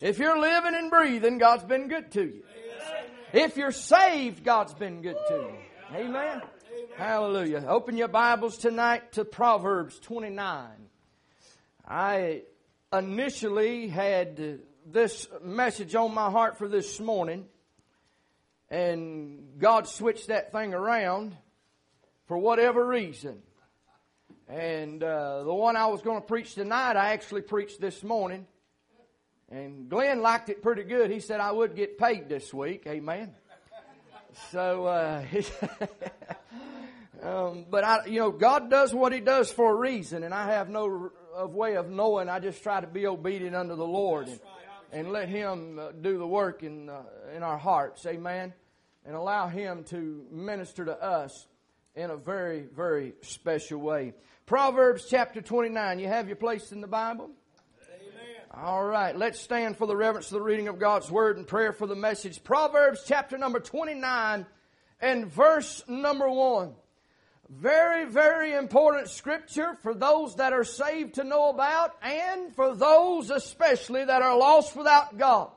If you're living and breathing, God's been good to you. If you're saved, God's been good to you. Amen. Hallelujah. Open your Bibles tonight to Proverbs 29. I initially had this message on my heart for this morning, and God switched that thing around for whatever reason. And uh, the one I was going to preach tonight, I actually preached this morning. And Glenn liked it pretty good. He said I would get paid this week. Amen. So, uh, um, but I, you know, God does what He does for a reason, and I have no of way of knowing. I just try to be obedient unto the Lord and, and let Him uh, do the work in uh, in our hearts. Amen. And allow Him to minister to us in a very, very special way. Proverbs chapter 29. You have your place in the Bible? All right, let's stand for the reverence of the reading of God's Word and prayer for the message. Proverbs chapter number 29 and verse number 1. Very, very important scripture for those that are saved to know about and for those especially that are lost without God,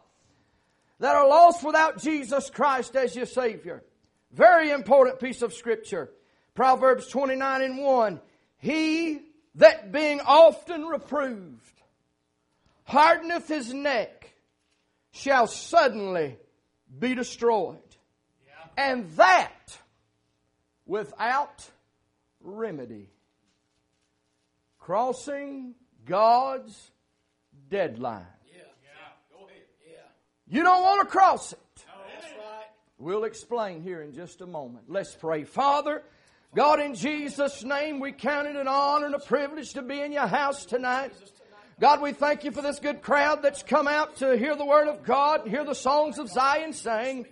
that are lost without Jesus Christ as your Savior. Very important piece of scripture. Proverbs 29 and 1. He that being often reproved hardeneth his neck shall suddenly be destroyed. Yeah. And that without remedy. Crossing God's deadline. Yeah. Yeah. You don't want to cross it. No, right. We'll explain here in just a moment. Let's pray. Father, God, in Jesus' name, we count it an honor and a privilege to be in your house tonight. God, we thank you for this good crowd that's come out to hear the Word of God, hear the songs of Zion sing.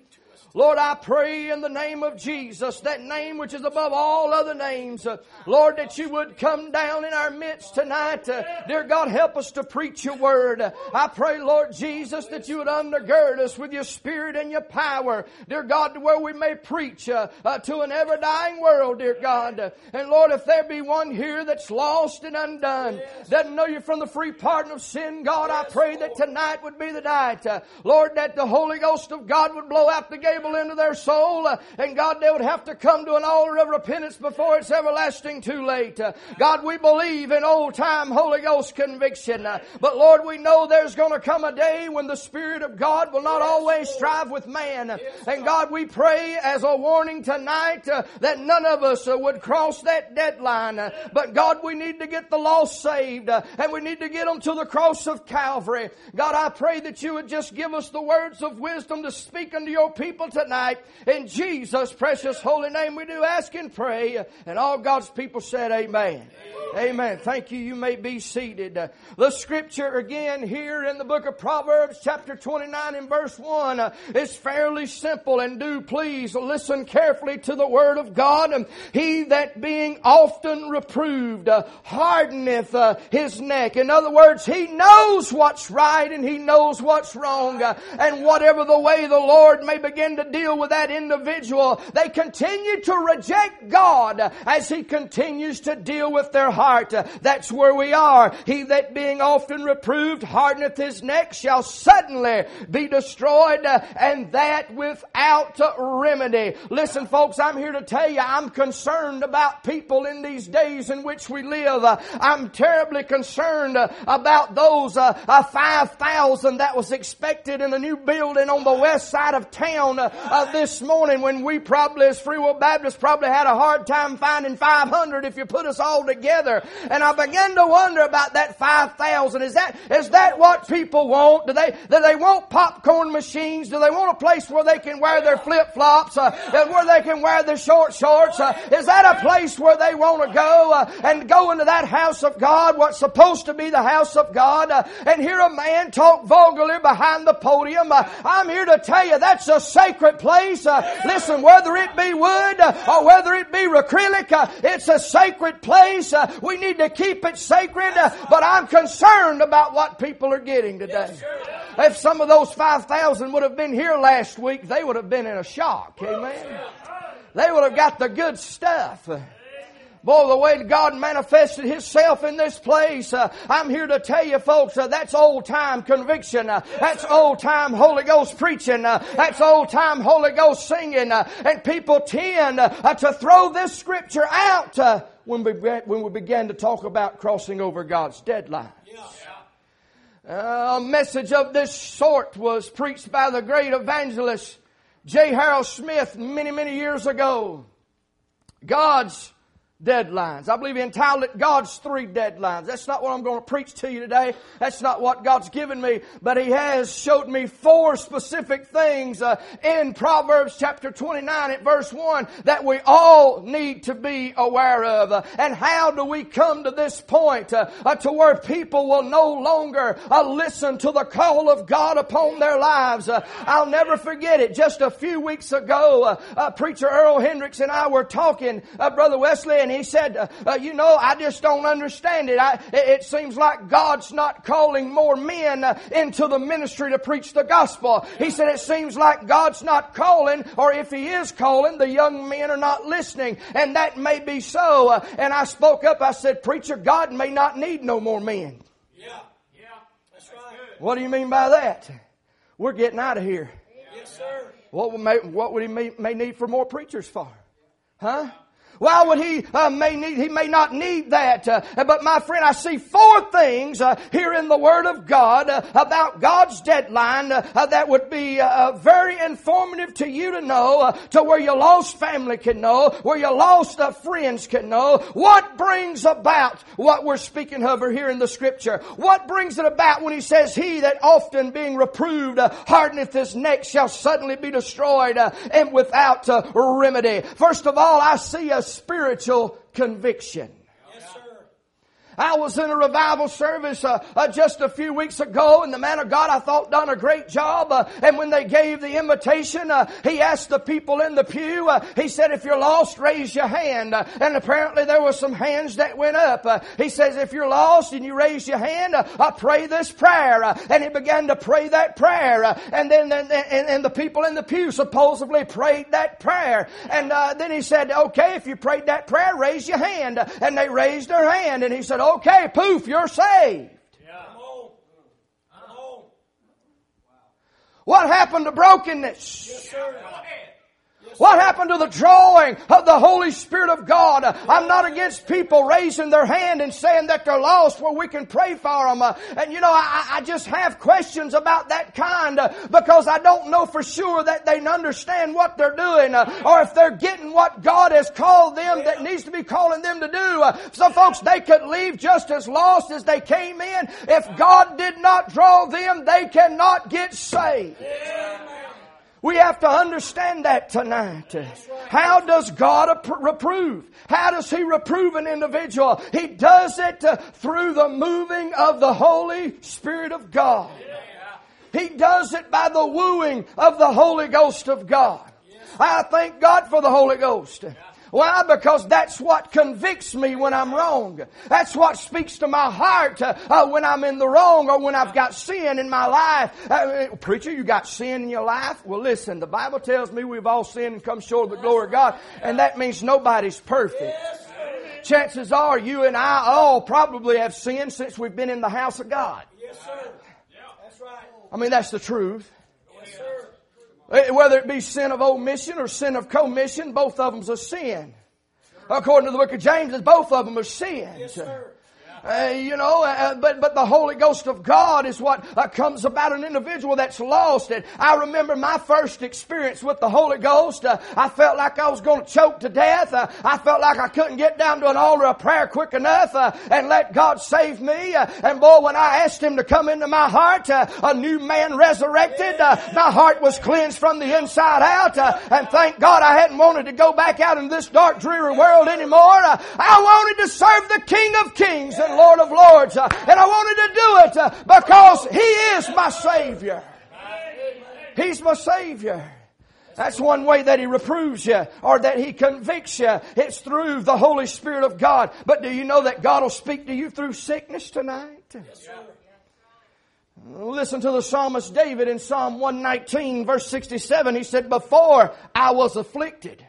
Lord, I pray in the name of Jesus, that name which is above all other names, uh, Lord, that you would come down in our midst tonight. Uh, dear God, help us to preach your word. I pray, Lord Jesus, that you would undergird us with your spirit and your power. Dear God, to where we may preach uh, to an ever dying world, dear God. And Lord, if there be one here that's lost and undone, doesn't know you from the free pardon of sin, God, I pray that tonight would be the night. Lord, that the Holy Ghost of God would blow out the gate into their soul, uh, and God, they would have to come to an altar of repentance before it's everlasting too late. Uh, God, we believe in old time Holy Ghost conviction, uh, but Lord, we know there's going to come a day when the Spirit of God will not always strive with man. And God, we pray as a warning tonight that none of us would cross that deadline. But God, we need to get the lost saved, and we need to get them to the cross of Calvary. God, I pray that you would just give us the words of wisdom to speak unto your people tonight. In Jesus' precious holy name we do ask and pray. And all God's people said amen. Amen. Thank you. You may be seated. The scripture again here in the book of Proverbs chapter 29 and verse 1 uh, is fairly simple and do please listen carefully to the word of God. He that being often reproved uh, hardeneth uh, his neck. In other words, he knows what's right and he knows what's wrong. And whatever the way the Lord may begin to deal with that individual, they continue to reject God as he continues to deal with their heart. That's where we are. He that being often reproved hardeneth his neck shall suddenly be destroyed and that without remedy. Listen folks, I'm here to tell you I'm concerned about people in these days in which we live. I'm terribly concerned about those uh, uh, 5,000 that was expected in a new building on the west side of town uh, this morning when we probably as Free Will Baptists probably had a hard time finding 500 if you put us all together. And I began to wonder about that 5,000. Is that, is that what people want? Do they, do they want popcorn machines? Do they want a place where they can wear their flip flops? Uh, where they can wear their short shorts? Uh, is that a place where they want to go uh, and go into that house of God, what's supposed to be the house of God, uh, and hear a man talk vulgarly behind the podium? Uh, I'm here to tell you that's a sacred place. Uh, listen, whether it be wood or whether it be acrylic, it's a sacred place. We need to keep it sacred, uh, but I'm concerned about what people are getting today. If some of those 5,000 would have been here last week, they would have been in a shock. Amen. They would have got the good stuff. Boy, the way God manifested Himself in this place, uh, I'm here to tell you folks, uh, that's old time conviction. Uh, that's old time Holy Ghost preaching. Uh, that's old time Holy Ghost singing. Uh, and people tend uh, to throw this scripture out when, we, when we began to talk about crossing over God's deadline. a message of this sort was preached by the great evangelist J. Harold Smith many, many years ago. God's deadlines. I believe he entitled it God's three deadlines. That's not what I'm going to preach to you today. That's not what God's given me. But he has showed me four specific things uh, in Proverbs chapter 29 at verse 1 that we all need to be aware of. Uh, and how do we come to this point uh, uh to where people will no longer uh, listen to the call of God upon their lives? Uh, I'll never forget it. Just a few weeks ago, preacher Earl Hendricks and I were talking, Brother Wesley, and and he said, uh, uh, You know, I just don't understand it. I, it seems like God's not calling more men uh, into the ministry to preach the gospel. He said, It seems like God's not calling, or if He is calling, the young men are not listening. And that may be so. Uh, and I spoke up, I said, Preacher, God may not need no more men. Yeah, yeah, that's right. What do you mean by that? We're getting out of here. Yes, sir. What would, may, what would he may, may need for more preachers for? Huh? Why would he uh, may need, he may not need that. Uh, but my friend, I see four things uh, here in the Word of God uh, about God's deadline uh, uh, that would be very informative to you to know, to where your lost family can know, where your lost friends can know. What brings about what we're speaking of here in the Scripture? What brings it about when he says, "He that often being reproved hardeneth his neck shall suddenly be destroyed and without remedy." First of all, I see a spiritual conviction. I was in a revival service uh, uh, just a few weeks ago, and the man of God I thought done a great job. Uh, and when they gave the invitation, uh, he asked the people in the pew. Uh, he said, "If you're lost, raise your hand." Uh, and apparently there were some hands that went up. he says, "If you're lost and you raise your hand, I pray this prayer." and he began to pray that prayer. and then, and, and, the people in the pew supposedly prayed that prayer. And then he said, "Okay, if you prayed that prayer, raise your hand." And they raised their hand, and he said, okay, poof, you're saved. What happened to brokenness? Yes, what happened to the drawing of the Holy Spirit of God? I'm not against people raising their hand and saying that they're lost where we can pray for them. And you know, I, I just have questions about that kind because I don't know for sure that they understand what they're doing or if they're getting what God has called them that needs to be calling them to do. So folks, they could leave just as lost as they came in. If God did not draw them, they cannot get saved. We have to understand that tonight. How does God reprove? How does He reprove an individual? He does it uh, through the moving of the Holy Spirit of God. He does it by the wooing of the Holy Ghost of God. I thank God for the Holy Ghost. Why? Because that's what convicts me when I'm wrong. That's what speaks to my heart uh, uh, when I'm in the wrong or when I've got sin in my life. Uh, uh, preacher, you got sin in your life? Well, listen, the Bible tells me we've all sinned and come short of the glory of God, and that means nobody's perfect. Chances are you and I all probably have sinned since we've been in the house of God. Yes, sir. That's right. I mean, that's the truth. Eh, whether it be sin of omission or sin of commission, both of them's a sin. According to the book of James, both of them are sins. Yes, sir. Uh, you know, uh, uh, but but the Holy Ghost of God is what uh, comes about an individual that's lost. And I remember my first experience with the Holy Ghost. Uh, I felt like I was going to choke to death. I felt like I couldn't get down to an altar of prayer quick enough and let God save me. and boy, when I asked Him to come into my heart, a new man resurrected. my heart was cleansed from the inside out. and thank God I hadn't wanted to go back out in this dark, dreary world anymore. I wanted to serve the King of Kings and Lord of Lords. Uh, and I wanted to do it uh, because He is my Savior. He's my Savior. That's one way that He reproves you or that He convicts you. It's through the Holy Spirit of God. But do you know that God will speak to you through sickness tonight? Yes, Listen to the psalmist David in Psalm 119 verse 67. He said, before I was afflicted,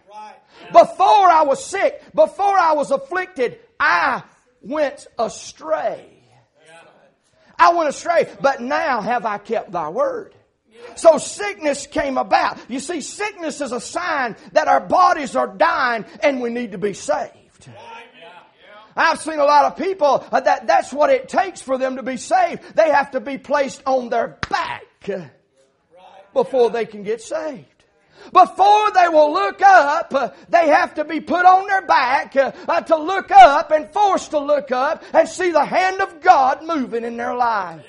Before I was sick, before I was afflicted, I went astray. I went astray, but now have I kept thy word. So sickness came about. You see, sickness is a sign that our bodies are dying and we need to be saved. I've seen a lot of people uh, that that's what it takes for them to be saved. They have to be placed on their back before they can get saved. Before they will look up, uh, they have to be put on their back uh, uh, to look up and forced to look up and see the hand of God moving in their life.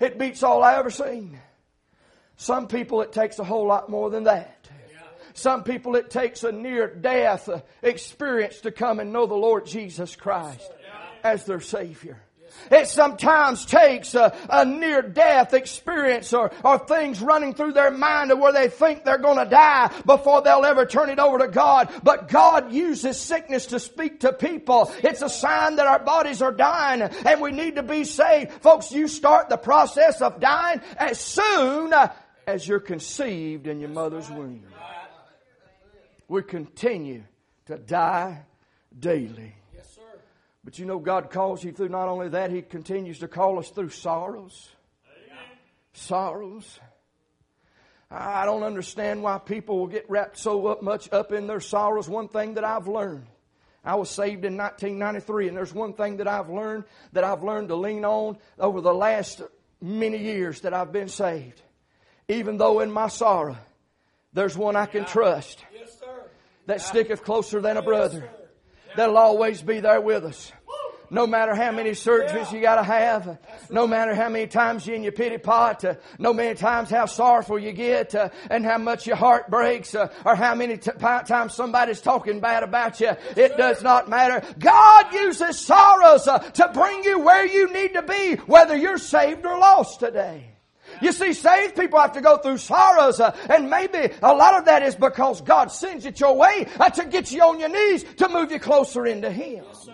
It beats all I ever seen. Some people it takes a whole lot more than that. Some people it takes a near death experience to come and know the Lord Jesus Christ as their Savior. It sometimes takes a, a near death experience or, or things running through their mind to where they think they're going to die before they'll ever turn it over to God. But God uses sickness to speak to people. It's a sign that our bodies are dying and we need to be saved. Folks, you start the process of dying as soon as you're conceived in your mother's womb. We continue to die daily. But you know, God calls you through not only that, He continues to call us through sorrows. Amen. Sorrows. I don't understand why people will get wrapped so up much up in their sorrows. One thing that I've learned. I was saved in 1993, and there's one thing that I've learned that I've learned to lean on over the last many years that I've been saved. Even though in my sorrow, there's one I can trust yes, that sticketh closer than a brother that'll always be there with us. No matter how many surgeries you gotta have, no matter how many times you're in your pity pot, uh, no many times how sorrowful you get, uh, and how much your heart breaks, uh, or how many t- times somebody's talking bad about you, it does not matter. God uses sorrows to bring you where you need to be, whether you're saved or lost today. You see, saved people have to go through sorrows, uh, and maybe a lot of that is because God sends it your way uh, to get you on your knees to move you closer into Him. Yes,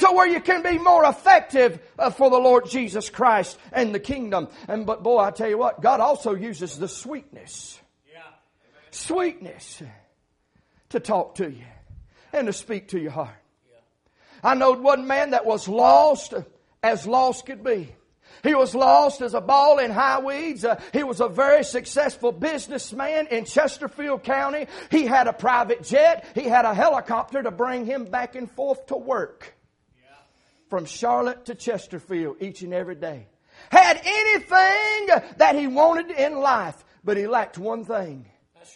to where you can be more effective uh, for the Lord Jesus Christ and the kingdom. And but boy, I tell you what, God also uses the sweetness, yeah. sweetness to talk to you and to speak to your heart. Yeah. I know one man that was lost as lost could be. He was lost as a ball in high weeds. Uh, he was a very successful businessman in Chesterfield County. He had a private jet. He had a helicopter to bring him back and forth to work yeah. from Charlotte to Chesterfield each and every day. Had anything that he wanted in life, but he lacked one thing.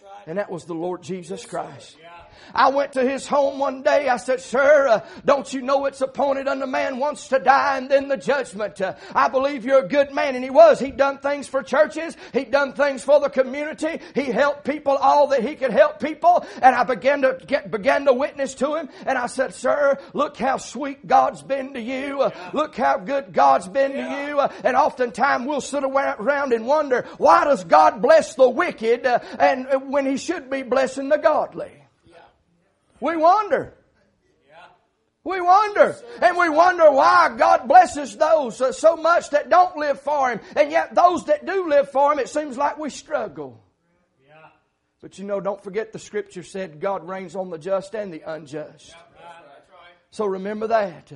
Right. And that was the Lord Jesus Christ. Yeah. I went to his home one day. I said, Sir, uh, don't you know it's appointed unto man once to die and then the judgment? Uh, I believe you're a good man. And he was. He'd done things for churches. He'd done things for the community. He helped people all that he could help people. And I began to get, began to witness to him. And I said, Sir, look how sweet God's been to you. Uh, look how good God's been yeah. to you. Uh, and oftentimes we'll sit around and wonder, why does God bless the wicked uh, and uh, when he should be blessing the godly? We wonder. We wonder. And we wonder why God blesses those so much that don't live for Him. And yet those that do live for Him, it seems like we struggle. Yeah. But you know, don't forget the scripture said God rains on the just and the unjust. Yeah, right. So remember that.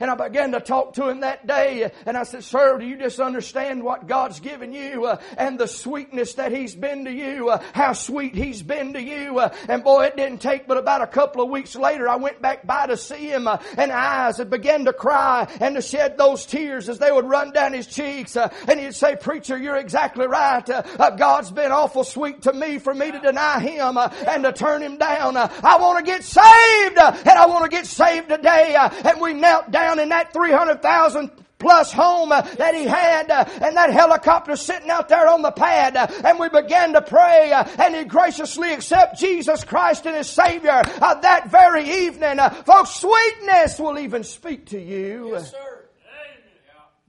And I began to talk to him that day, and I said, Sir, do you just understand what God's given you uh, and the sweetness that He's been to you? Uh, how sweet He's been to you? Uh, and boy, it didn't take but about a couple of weeks later, I went back by to see him, uh, and eyes had began to cry and to shed those tears as they would run down his cheeks. Uh, and he'd say, Preacher, you're exactly right. Uh, God's been awful sweet to me for me to deny Him and to turn Him down. I want to get saved, and I want to get saved today. and we knelt down down in that 300,000 plus home uh, that he had uh, and that helicopter sitting out there on the pad uh, and we began to pray and he graciously accept Jesus Christ and his Savior that very evening. Folks, sweetness will even speak to you yes,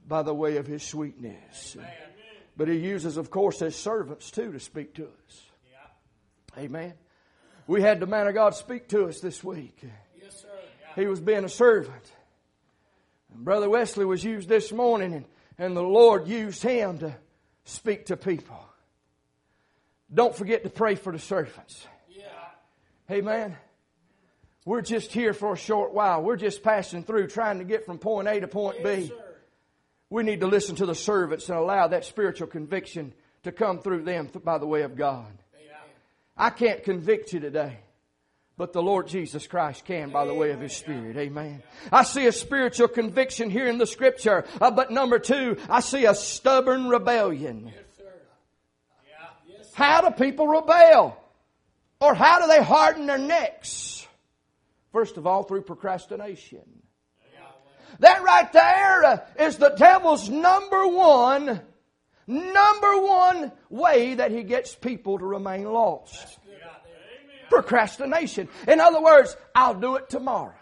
by the way of his sweetness. Amen. But he uses, of course, his servants too to speak to us. Yeah. Amen. We had the man of God speak to us this week. Yes, sir. Yeah. He was being a servant. Brother Wesley was used this morning, and, and the Lord used him to speak to people. Don't forget to pray for the servants. Yeah. Amen. We're just here for a short while. We're just passing through trying to get from point A to point B. We need to listen to the servants and allow that spiritual conviction to come through them by the way of God. I can't convict you today. But the Lord Jesus Christ can by the way of His Spirit. Amen. I see a spiritual conviction here in the scripture. Uh, but number two, I see a stubborn rebellion. How do people rebel? Or how do they harden their necks? First of all, through procrastination. That right there uh, the devil's number one, number one way that he gets people to remain lost. Procrastination. In other words, I'll do it tomorrow.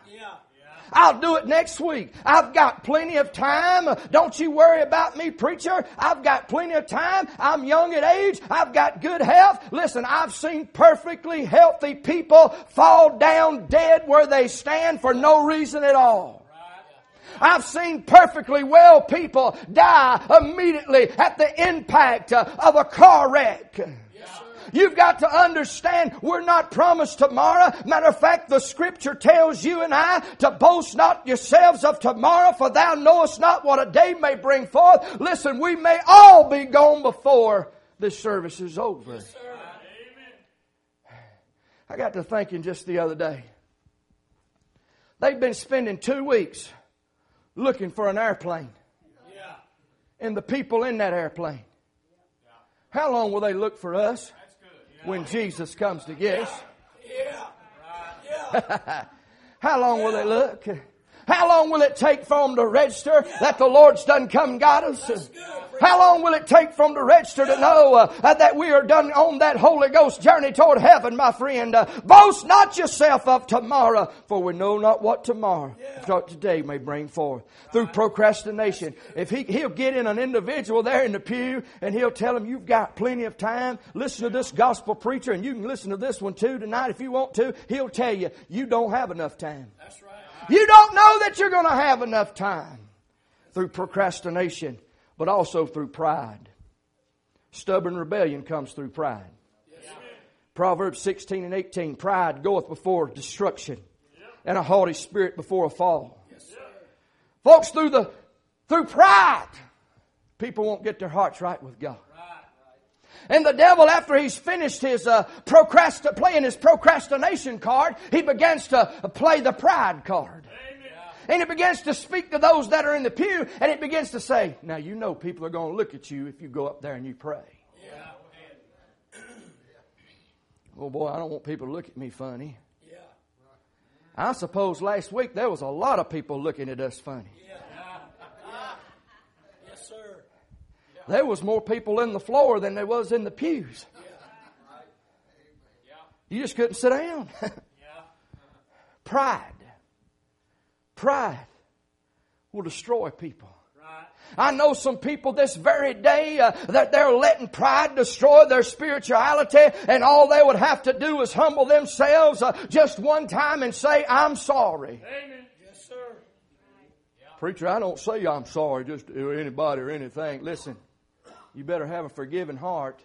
I'll do it next week. I've got plenty of time. Don't you worry about me, preacher. I've got plenty of time. I'm young at age. I've got good health. Listen, I've seen perfectly healthy people fall down dead where they stand for no reason at all. I've seen perfectly well people die immediately at the impact of a car wreck. You've got to understand we're not promised tomorrow. Matter of fact, the scripture tells you and I to boast not yourselves of tomorrow, for thou knowest not what a day may bring forth. Listen, we may all be gone before this service is over. Yes, I got to thinking just the other day. They've been spending two weeks looking for an airplane. Yeah. And the people in that airplane. How long will they look for us? When Jesus comes to get us. How long will they look? How long will it take for them to register that the Lord's done come and got us? How long will it take from the register to know uh, that we are done on that Holy Ghost journey toward heaven, my friend? Uh, boast not yourself of tomorrow, for we know not what tomorrow, yeah. today may bring forth. Through procrastination. If he, he'll get in an individual there in the pew and he'll tell him, you've got plenty of time. Listen to this gospel preacher and you can listen to this one too tonight if you want to. He'll tell you, you don't have enough time. That's right. You don't know that you're going to have enough time through procrastination but also through pride. Stubborn rebellion comes through pride. Proverbs 16 and 18 Pride goeth before destruction, and a haughty spirit before a fall. Folks, through, the, through pride, people won't get their hearts right with God. And the devil, after he's finished his uh, procrast- playing his procrastination card, he begins to play the pride card. And it begins to speak to those that are in the pew, and it begins to say, Now you know people are going to look at you if you go up there and you pray. Yeah. Oh boy, I don't want people to look at me funny. Yeah. I suppose last week there was a lot of people looking at us funny. Yeah. Yes, sir. There was more people in the floor than there was in the pews. You just couldn't sit down. Yeah. Pride. Pride will destroy people. I know some people this very day uh, that they're letting pride destroy their spirituality, and all they would have to do is humble themselves uh, just one time and say, "I'm sorry." Amen. Yes, sir. Preacher, I don't say I'm sorry just to anybody or anything. Listen, you better have a forgiving heart.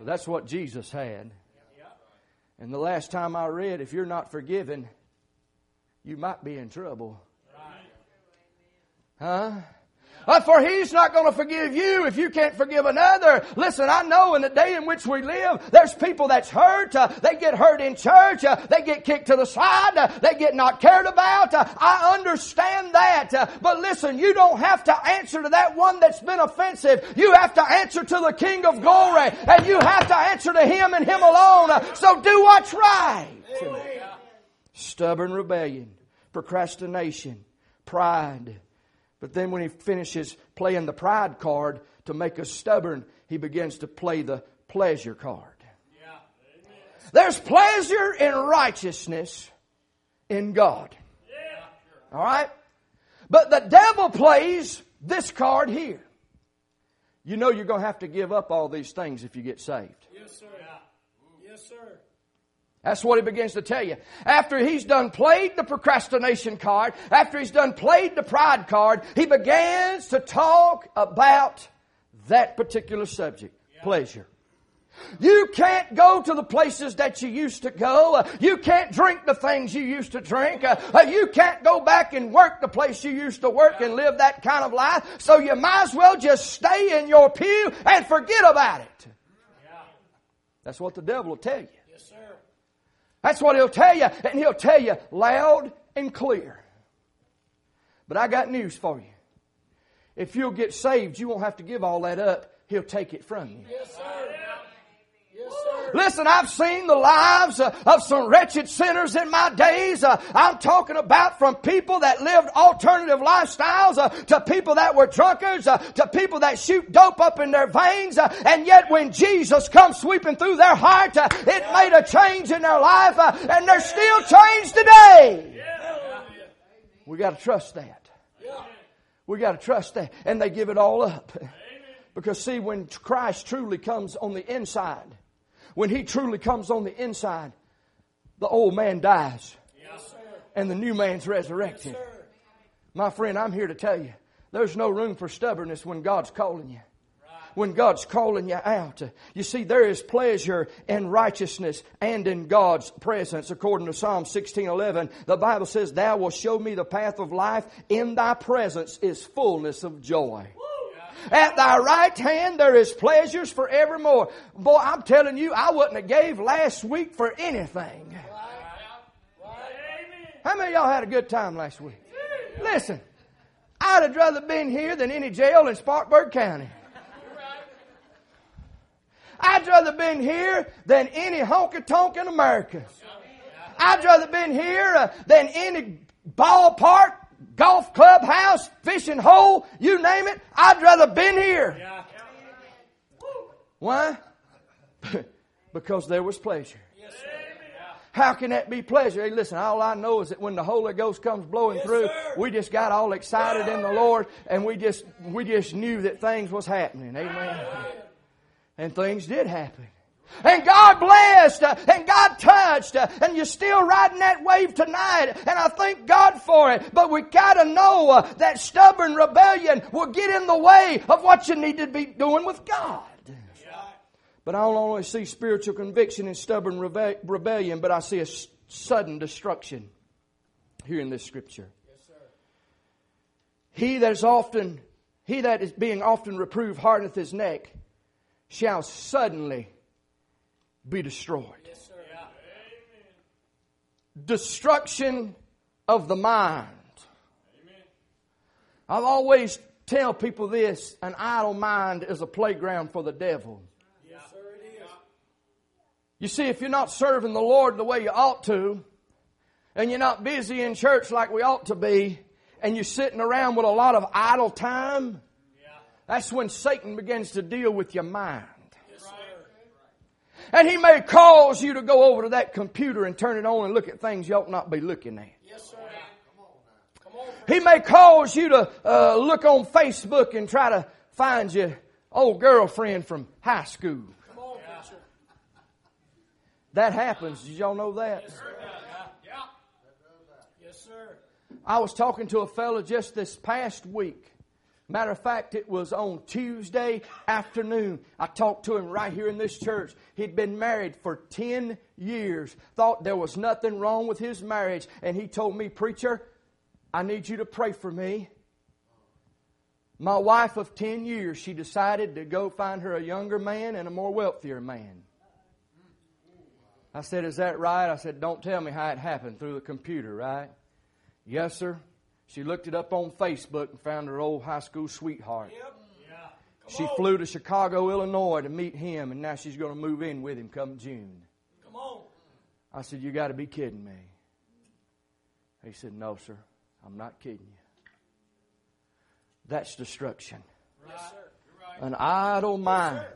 That's what Jesus had. And the last time I read, if you're not forgiven, you might be in trouble. Huh? Uh, for he's not going to forgive you if you can't forgive another. Listen, I know in the day in which we live, there's people that's hurt. Uh, they get hurt in church. Uh, they get kicked to the side. Uh, they get not cared about. Uh, I understand that. But listen, you don't have to answer to that one that's been offensive. You have to answer to the King of glory. And you have to answer to Him and Him alone. so do what's right. Stubborn rebellion procrastination, pride. But then when he finishes playing the pride card to make us stubborn, he begins to play the pleasure card. Yeah. There's pleasure in righteousness in God. Yeah. All right? But the devil plays this card here. You know you're going to have to give up all these things if you get saved. Yes, sir. Yes, sir. That's what he begins to tell you. After he's done played the procrastination card, after he's done played the pride card, he begins to talk about that particular subject, pleasure. You can't go to the places that you used to go. You can't drink the things you used to drink. Uh, you can't go back and work the place you used to work and live that kind of life. So you might as well just stay in your pew and forget about it. That's what the devil will tell you. Yes, sir. That's what he'll tell you. And he'll tell you loud and clear. But I got news for you. If you'll get saved, you won't have to give all that up. He'll take it from you. Yes, sir. Listen, I've seen the lives uh, of some wretched sinners in my days. Uh, I'm talking about from people that lived alternative lifestyles uh, to people that were drunkards to people that shoot dope up in their veins. and yet when Jesus comes sweeping through their heart, it made a change in their life and they're still changed today. We got to trust that. We got to trust that. And they give it all up. Because see, when Christ truly comes on the inside, when He truly comes on the inside, the old man dies Yes, and the new man's resurrected. Sir. My friend, I'm here to tell you, there's no room for stubbornness when God's calling you. When God's calling you out. You see, there is pleasure in righteousness and in God's presence. According to Psalm 16:11, the Bible says, Thou wilt show me the path of life. In thy presence is fullness of joy. At thy right hand there is pleasures forevermore. Boy, I'm telling you, I wouldn't have gave last week for anything. How many of y'all had a good time last week? Listen, I'd have rather been here than any jail in Spartanburg County. I'd rather been here than any honky tonk in America. I'd rather been here uh, than any ballpark, golf clubhouse, fishing hole, you name it. I'd rather been here. Why? because there was pleasure. How can that be pleasure? Hey, listen, all I know is that when the Holy Ghost comes blowing through, sir. we just got all excited in the Lord and we just we just knew that things was happening. Amen. And things did happen. And God blessed, uh, and God touched, uh, and you're still riding that wave tonight, and I thank God for it. But we gotta know uh, that stubborn rebellion will get in the way of what you need to be doing with God. But I don't only see spiritual conviction and stubborn rebe- rebellion, but I see a s- sudden destruction here in this scripture. He that is often, he that is being often reproved hardeneth his neck, shall suddenly be destroyed. Destruction of the mind. I've always tell people this: an idle mind is a playground for the devil. Yes, sir, it is. You see, if you're not serving the Lord the way you ought to, and you're not busy in church like we ought to be, and you're sitting around with a lot of idle time, that's when Satan begins to deal with your mind. Yes, sir. And he may cause you to go over to that computer and turn it on and look at things you ought not be looking at. Yes, sir. Come on. He may cause you to uh, look on Facebook and try to find your old girlfriend from high school. Come on, preacher. That happens. Did y'all know that? Yes, sir. I was talking to a fellow just this past week. Matter of fact, it was on Tuesday afternoon. I talked to him right here in this church. He'd been married for 10 years, thought there was nothing wrong with his marriage, and he told me, Preacher, I need you to pray for me. My wife of 10 years, she decided to go find her a younger man and a more wealthier man. I said, Is that right? I said, Don't tell me how it happened through the computer, right? Yes, sir. She looked it up on Facebook and found her old high school sweetheart. Yep. She flew to Chicago, Illinois to meet him, and now she's going to move in with him come June. Come on. I said, You got to be kidding me. He said, No, sir. I'm not kidding you. That's destruction. Yes, sir. An idle mind.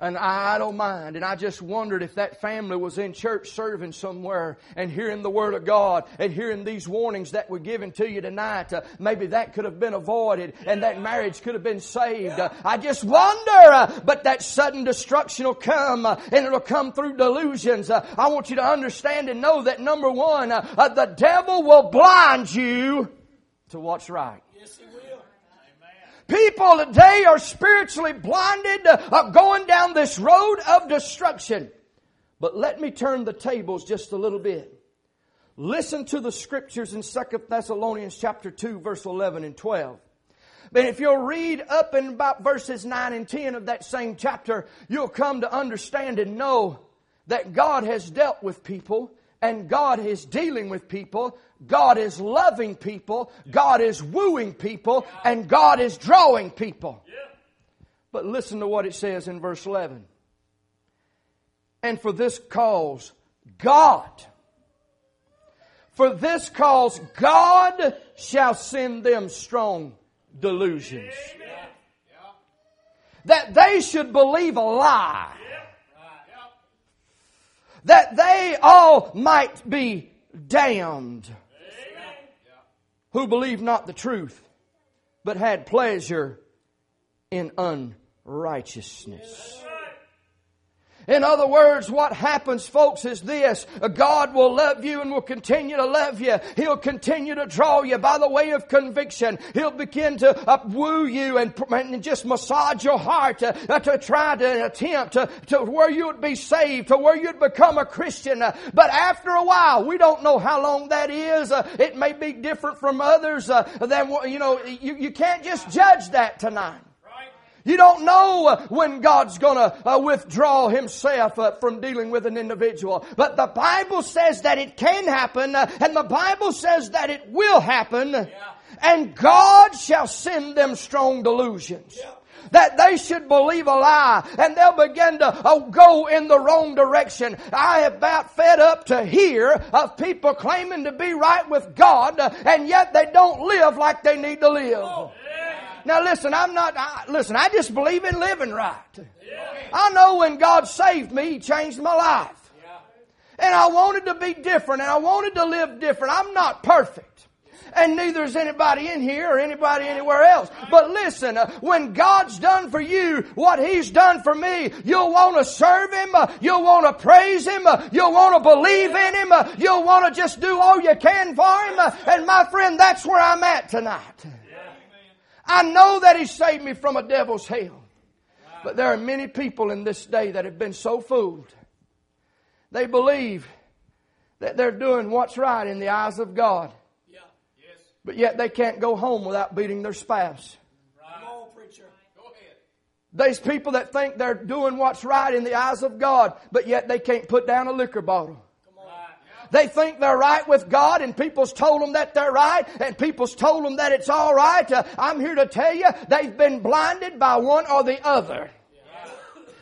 An idle mind. And I just wondered if that family was in church serving somewhere and hearing the Word of God and hearing these warnings that were given to you tonight. Uh, maybe that could have been avoided and that marriage could have been saved. Uh, I just wonder, uh, but that sudden destruction will come uh, and it'll come through delusions. Uh, I want you to understand and know that number one, uh, the devil will blind you to what's right. Yes, he will. People today are spiritually blinded, uh, going down this road of destruction. But let me turn the tables just a little bit. Listen to the scriptures in 2 Thessalonians chapter 2 verse 11 and 12. But if you'll read up in about verses 9 and 10 of that same chapter, you'll come to understand and know that God has dealt with people and God is dealing with people. God is loving people. God is wooing people and God is drawing people. But listen to what it says in verse 11. And for this cause, God, for this cause, God shall send them strong delusions. That they should believe a lie. That they all might be damned. Who believed not the truth, but had pleasure in unrighteousness. In other words, what happens, folks, is this. God will love you and will continue to love you. He'll continue to draw you by the way of conviction. He'll begin to woo you and, and, just massage your heart uh, uh, to try to attempt to, to, where you would be saved, to where you'd become a Christian. Uh, but after a while, we don't know how long that is. It may be different from others. Than, you know, you, you can't just judge that tonight. You don't know uh, when God's gonna uh, withdraw Himself uh, from dealing with an individual. But the Bible says that it can happen, and the Bible says that it will happen, yeah. and God shall send them strong delusions. Yeah that they should believe a lie and they'll begin to uh, go in the wrong direction. I have about fed up to hear of people claiming to be right with God uh, and yet they don't live like they need to live. Oh. Now listen, I'm not, I, listen, I just believe in living right. I know when God saved me, He changed my life. And I wanted to be different and I wanted to live different. I'm not perfect. And neither is anybody in here or anybody anywhere else. But listen, uh, when God's done for you what He's done for me, you'll want to serve Him, uh, you'll want to praise Him, uh, you'll want to believe in Him, uh, you'll want to just do all you can for Him. Uh, and my friend, that's where I'm at tonight. I know that He saved me from a devil's hell. But there are many people in this day that have been so fooled. They believe that they're doing what's right in the eyes of God. Yeah. Yes. But yet they can't go home without beating their spouse. Right. Come on, preacher. Go ahead. There's people that think they're doing what's right in the eyes of God, but yet they can't put down a liquor bottle. They think they're right with God and people's told them that they're right and people's told them that it's all right. Uh, I'm here to tell you they've been blinded by one or the other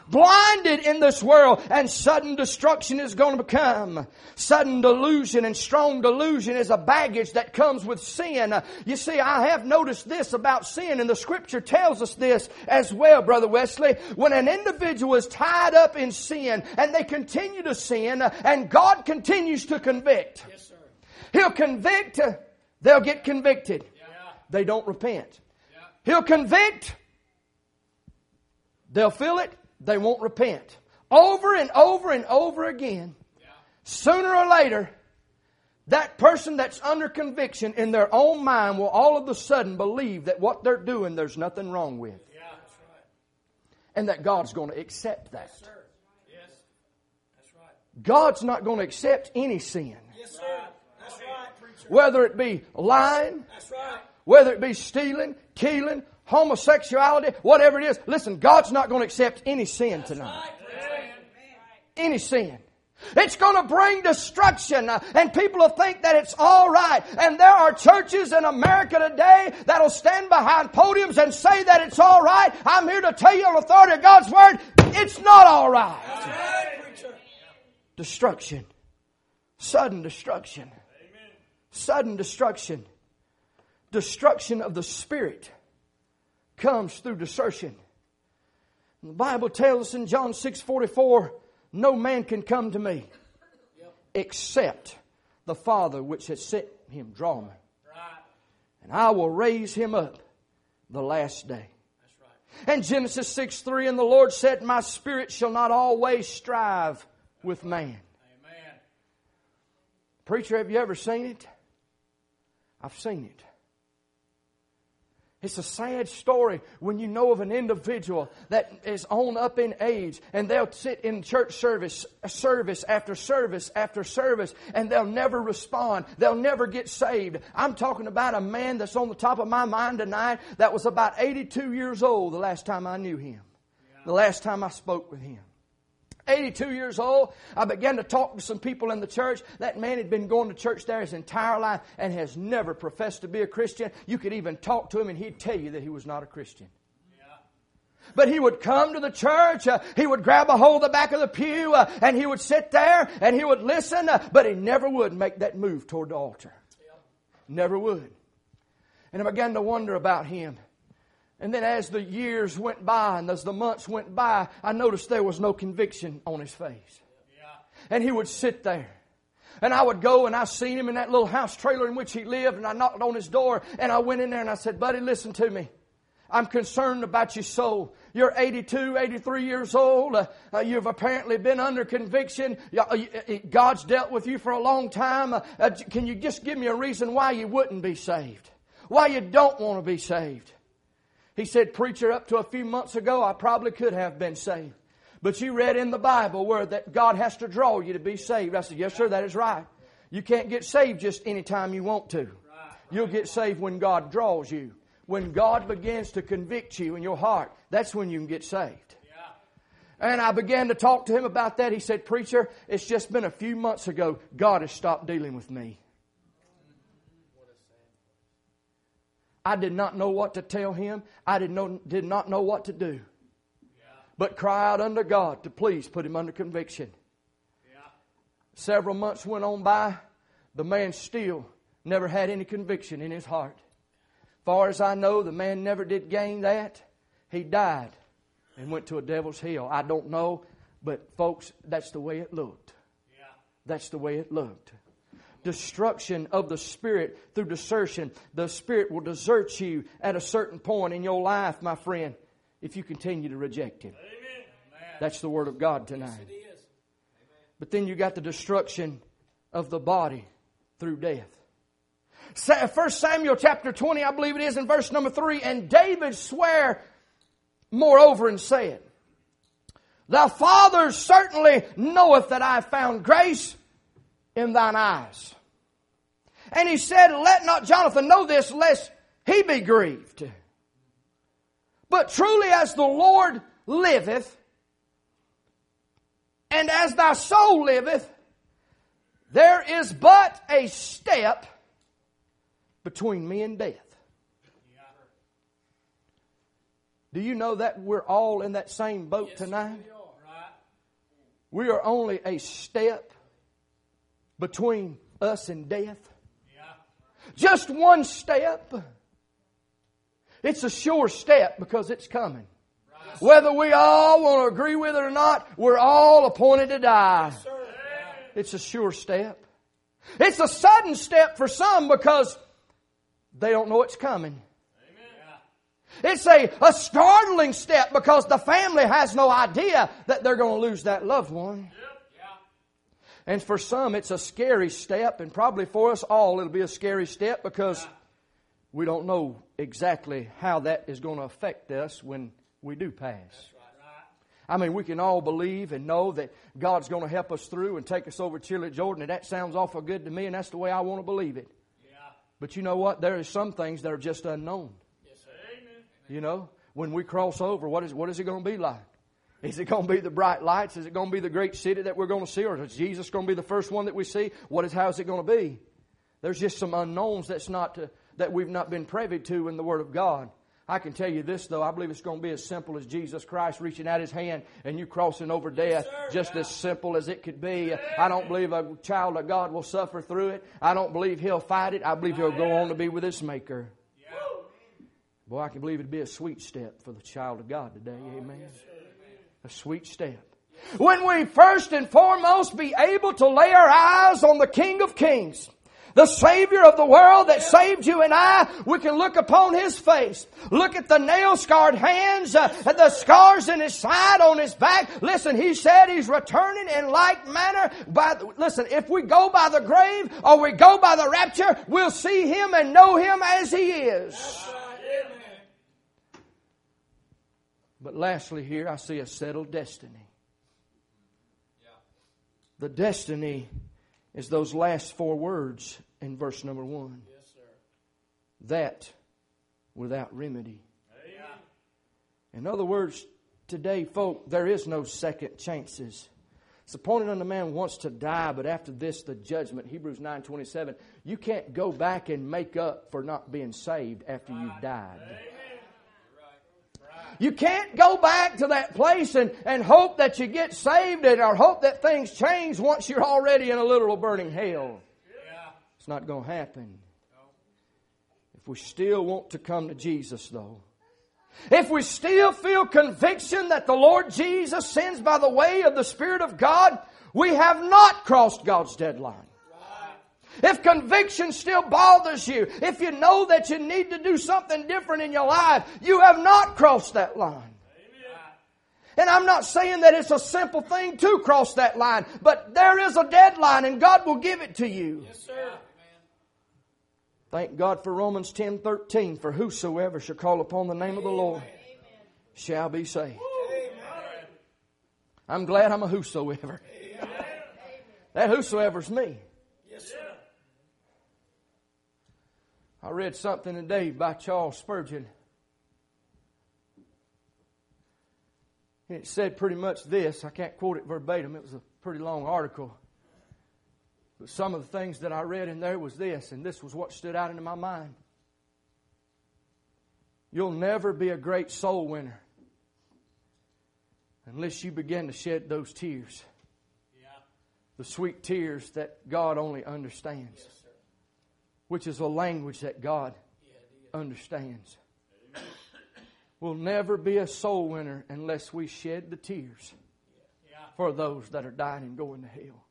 blinded in this world and sudden destruction is going to come. Sudden delusion and strong delusion is a baggage that comes with sin. You see, I have noticed this about sin and the scripture tells us this as well, Brother Wesley. When an individual is tied up in sin and they continue to sin and God continues to convict. Yes, He'll convict, they'll get convicted. Yeah. They don't repent. Yeah. He'll convict, they'll feel it, they won't repent. Over and over and over again. Sooner or later, that person that's under conviction in their own mind will all of a sudden believe that what they're doing there's nothing wrong with. Yeah, right. And that God's going to accept that. Yes, sir. Yes. That's right. God's not going to accept any sin. Yes, sir. That's right. Whether it be lying, that's right. whether it be stealing, killing, homosexuality, whatever it is. Listen, God's not going to accept any sin tonight. Any sin. It's going to bring destruction, uh, and people will think that it's all right. And there are churches in America today that'll stand behind podiums and say that it's all right. I'm here to tell you on authority of God's word, it's not all right. Destruction. Sudden destruction. Sudden destruction. Destruction of the spirit comes through desertion. The Bible tells us in John 6 44, no man can come to me except the Father which has sent him draw me. And I will raise him up the last day. And Genesis 6 3, and the Lord said, My spirit shall not always strive with man. Amen. Preacher, have you ever seen it? I've seen it. It's a sad story when you know of an individual that is on up in age and they'll sit in church service, service after service after service and they'll never respond. They'll never get saved. I'm talking about a man that's on the top of my mind tonight that was about 82 years old the last time I knew him. The last time I spoke with him. 82 years old, I began to talk to some people in the church. That man had been going to church there his entire life and has never professed to be a Christian. You could even talk to him and he'd tell you that he was not a Christian. But he would come to the church, uh, he would grab a hold of the back of the pew, uh, and he would sit there and he would listen, uh, but he never would make that move toward the altar. Never would. And I began to wonder about him. And then as the years went by and as the months went by, I noticed there was no conviction on his face. And he would sit there. And I would go and I seen him in that little house trailer in which he lived and I knocked on his door and I went in there and I said, buddy, listen to me. I'm concerned about your soul. You're 82, 83 years old. Uh, uh, you've apparently been under conviction. Uh, God's dealt with you for a long time. Uh, uh, can you just give me a reason why you wouldn't be saved? Why you don't want to be saved? He said, Preacher, up to a few months ago, I probably could have been saved. But you read in the Bible where that God has to draw you to be saved. I said, Yes, sir, that is right. You can't get saved just any time you want to. You'll get saved when God draws you. When God begins to convict you in your heart, that's when you can get saved. And I began to talk to him about that. He said, Preacher, it's just been a few months ago. God has stopped dealing with me. I did not know what to tell him. I did, know, did not know what to do. But cry out unto God to please put him under conviction. Several months went on by. The man still never had any conviction in his heart. Far as I know, the man never did gain that. He died and went to a devil's hell. I don't know, but folks, that's the way it looked. That's the way it looked destruction of the Spirit through desertion. The Spirit will desert you at a certain point in your life, my friend, if you continue to reject Him. Amen. That's the Word of God tonight. Yes, but then you got the destruction of the body through death. First Samuel chapter 20, I believe it is, in verse number 3, and David sware moreover and said, Thy Father certainly knoweth that I have found grace in thine eyes. And he said, Let not Jonathan know this, lest he be grieved. But truly, as the Lord liveth, and as thy soul liveth, there is but a step between me and death. Do you know that we're all in that same boat yes, tonight? We are. we are only a step between us and death. Just one step. It's a sure step because it's coming. Whether we all want to agree with it or not, we're all appointed to die. It's a sure step. It's a sudden step for some because they don't know it's coming. It's a, a startling step because the family has no idea that they're going to lose that loved one. And for some, it's a scary step, and probably for us all, it'll be a scary step because we don't know exactly how that is going to affect us when we do pass. I mean, we can all believe and know that God's going to help us through and take us over to chilly, Jordan, and that sounds awful good to me, and that's the way I want to believe it. Yeah. But you know what? There are some things that are just unknown. Yes, you know, when we cross over, what is, what is it going to be like? Is it going to be the bright lights? Is it going to be the great city that we're going to see? Or is Jesus going to be the first one that we see? What is, how is it going to be? There's just some unknowns that's not to, that we've not been privy to in the Word of God. I can tell you this, though. I believe it's going to be as simple as Jesus Christ reaching out his hand and you crossing over death. Yes, just yeah. as simple as it could be. I don't believe a child of God will suffer through it. I don't believe he'll fight it. I believe he'll go on to be with his Maker. Yeah. Boy, I can believe it'd be a sweet step for the child of God today. Amen. A sweet step. When we first and foremost be able to lay our eyes on the King of Kings, the Savior of the world that saved you and I, we can look upon His face. Look at the nail scarred hands, uh, the scars in His side, on His back. Listen, He said He's returning in like manner. By the, listen, if we go by the grave or we go by the rapture, we'll see Him and know Him as He is. But lastly, here I see a settled destiny. The destiny is those last four words in verse number one. Yes, sir. That without remedy. In other words, today, folk, there is no second chances. It's appointed unto man wants to die, but after this, the judgment. Hebrews nine twenty seven. You can't go back and make up for not being saved after you've ah, died. You can't go back to that place and, and hope that you get saved and or hope that things change once you're already in a literal burning hell. Yeah. It's not going to happen. If we still want to come to Jesus, though, if we still feel conviction that the Lord Jesus sends by the way of the Spirit of God, we have not crossed God's deadline. If conviction still bothers you, if you know that you need to do something different in your life, you have not crossed that line. And I'm not saying that it's a simple thing to cross that line, but there is a deadline and God will give it to you. Yes, sir. Thank God for Romans 10 13. For whosoever shall call upon the name of the Lord shall be saved. I'm glad I'm a whosoever. That whosoever's me. Yes, sir. I read something today by Charles Spurgeon. It said pretty much this. I can't quote it verbatim, it was a pretty long article. But some of the things that I read in there was this, and this was what stood out into my mind. You'll never be a great soul winner unless you begin to shed those tears. Yeah. The sweet tears that God only understands, Yes. Which is a language that God understands. We'll never be a soul winner unless we shed the tears for those that are dying and going to hell.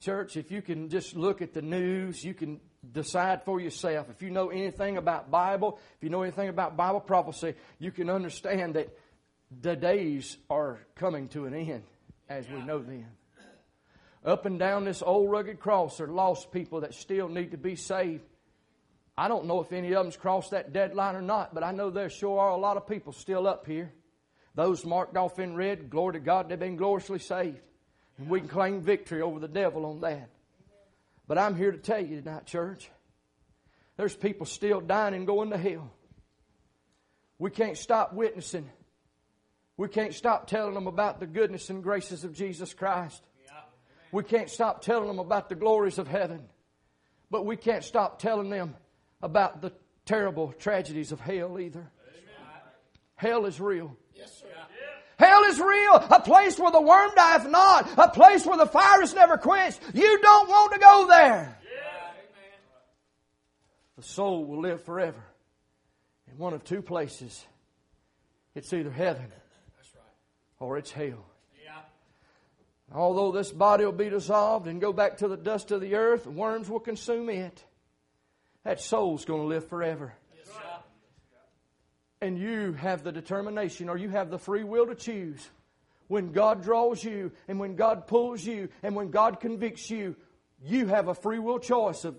Church, if you can just look at the news, you can decide for yourself. If you know anything about Bible, if you know anything about Bible prophecy, you can understand that the days are coming to an end as we know them. Up and down this old rugged cross are lost people that still need to be saved. I don't know if any of them's crossed that deadline or not, but I know there sure are a lot of people still up here. Those marked off in red, glory to God, they've been gloriously saved. And we can claim victory over the devil on that. But I'm here to tell you tonight, church, there's people still dying and going to hell. We can't stop witnessing. We can't stop telling them about the goodness and graces of Jesus Christ. We can't stop telling them about the glories of heaven. But we can't stop telling them about the terrible tragedies of hell either. Hell is real. Yes, sir. Hell is real. A place where the worm dieth not. A place where the fire is never quenched. You don't want to go there. The soul will live forever in one of two places. It's either heaven or it's hell. Although this body will be dissolved and go back to the dust of the earth, worms will consume it. That soul's going to live forever. And you have the determination or you have the free will to choose. When God draws you and when God pulls you and when God convicts you, you have a free will choice of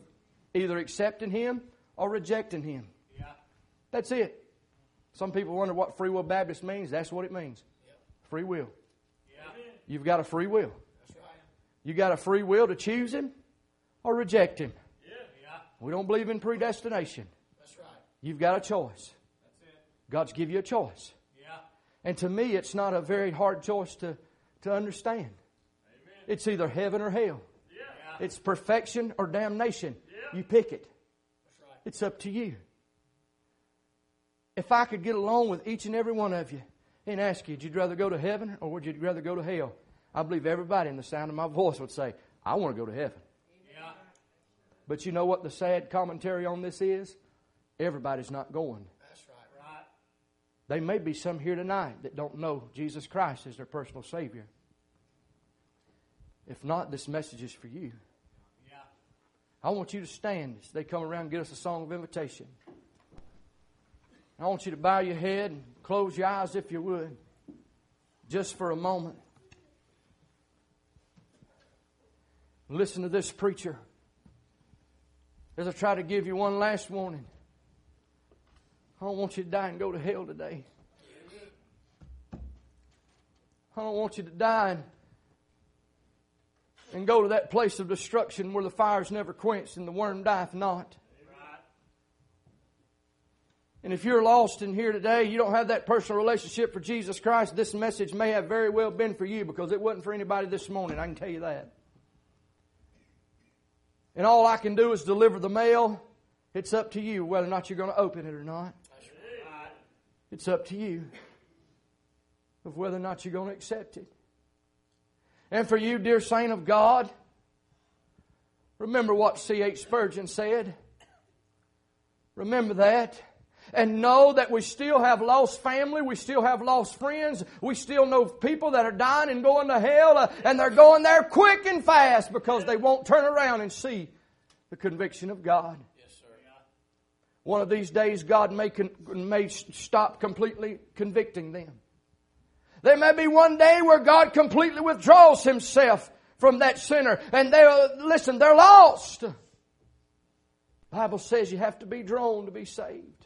either accepting Him or rejecting Him. Yeah. That's it. Some people wonder what free will Baptist means. That's what it means. Yep. Free will. You've got a free will. You got a free will to choose Him or reject Him. We don't believe in predestination. You've got a choice. God's give you a choice. And to me, it's not a very hard choice to, to understand. It's either heaven or hell. It's perfection or damnation. You pick it. It's up to you. If I could get along with each and every one of you and ask you, would you rather go to heaven or would you rather go to hell? I believe everybody in the sound of my voice would say, I want to go to heaven. Yeah. But you know what the sad commentary on this is? Everybody's not going. That's right. Right. There may be some here tonight that don't know Jesus Christ as their personal Savior. If not, this message is for you. Yeah. I want you to stand as they come around and get us a song of invitation. I want you to bow your head and close your eyes if you would, just for a moment. Listen to this preacher as I try to give you one last warning. I don't want you to die and go to hell today. I don't want you to die and, and go to that place of destruction where the fire's never quenched and the worm dieth not. And if you're lost in here today, you don't have that personal relationship for Jesus Christ, this message may have very well been for you because it wasn't for anybody this morning. I can tell you that. And all I can do is deliver the mail. It's up to you whether or not you're going to open it or not. It's up to you of whether or not you're going to accept it. And for you, dear saint of God, remember what C.H. Spurgeon said. Remember that. And know that we still have lost family, we still have lost friends, we still know people that are dying and going to hell, uh, and they're going there quick and fast because they won't turn around and see the conviction of God. One of these days, God may, con- may stop completely convicting them. There may be one day where God completely withdraws Himself from that sinner, and they'll listen. They're lost. The Bible says you have to be drawn to be saved.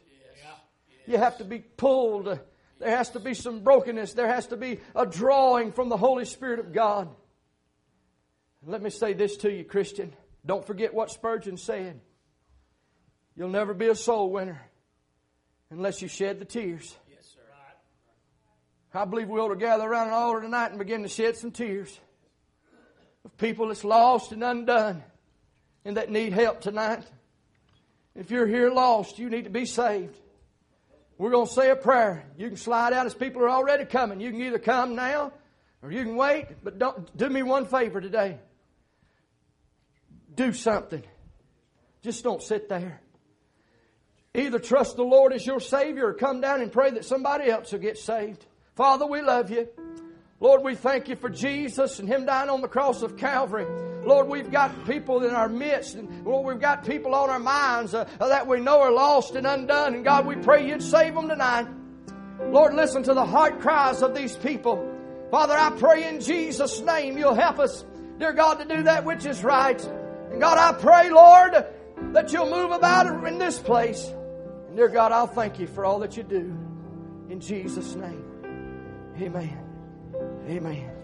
You have to be pulled. There has to be some brokenness. There has to be a drawing from the Holy Spirit of God. Let me say this to you, Christian. Don't forget what Spurgeon said. You'll never be a soul winner unless you shed the tears. Yes, sir. I believe we ought to gather around an altar tonight and begin to shed some tears of people that's lost and undone and that need help tonight. If you're here lost, you need to be saved. We're going to say a prayer. You can slide out as people are already coming. You can either come now or you can wait, but don't do me one favor today. Do something. Just don't sit there. Either trust the Lord as your Savior or come down and pray that somebody else will get saved. Father, we love you. Lord, we thank you for Jesus and Him dying on the cross of Calvary. Lord, we've got people in our midst, and Lord, we've got people on our minds uh, that we know are lost and undone. And God, we pray you'd save them tonight. Lord, listen to the heart cries of these people. Father, I pray in Jesus' name you'll help us, dear God, to do that which is right. And God, I pray, Lord, that you'll move about in this place. And dear God, I'll thank you for all that you do. In Jesus' name. Amen. Amen.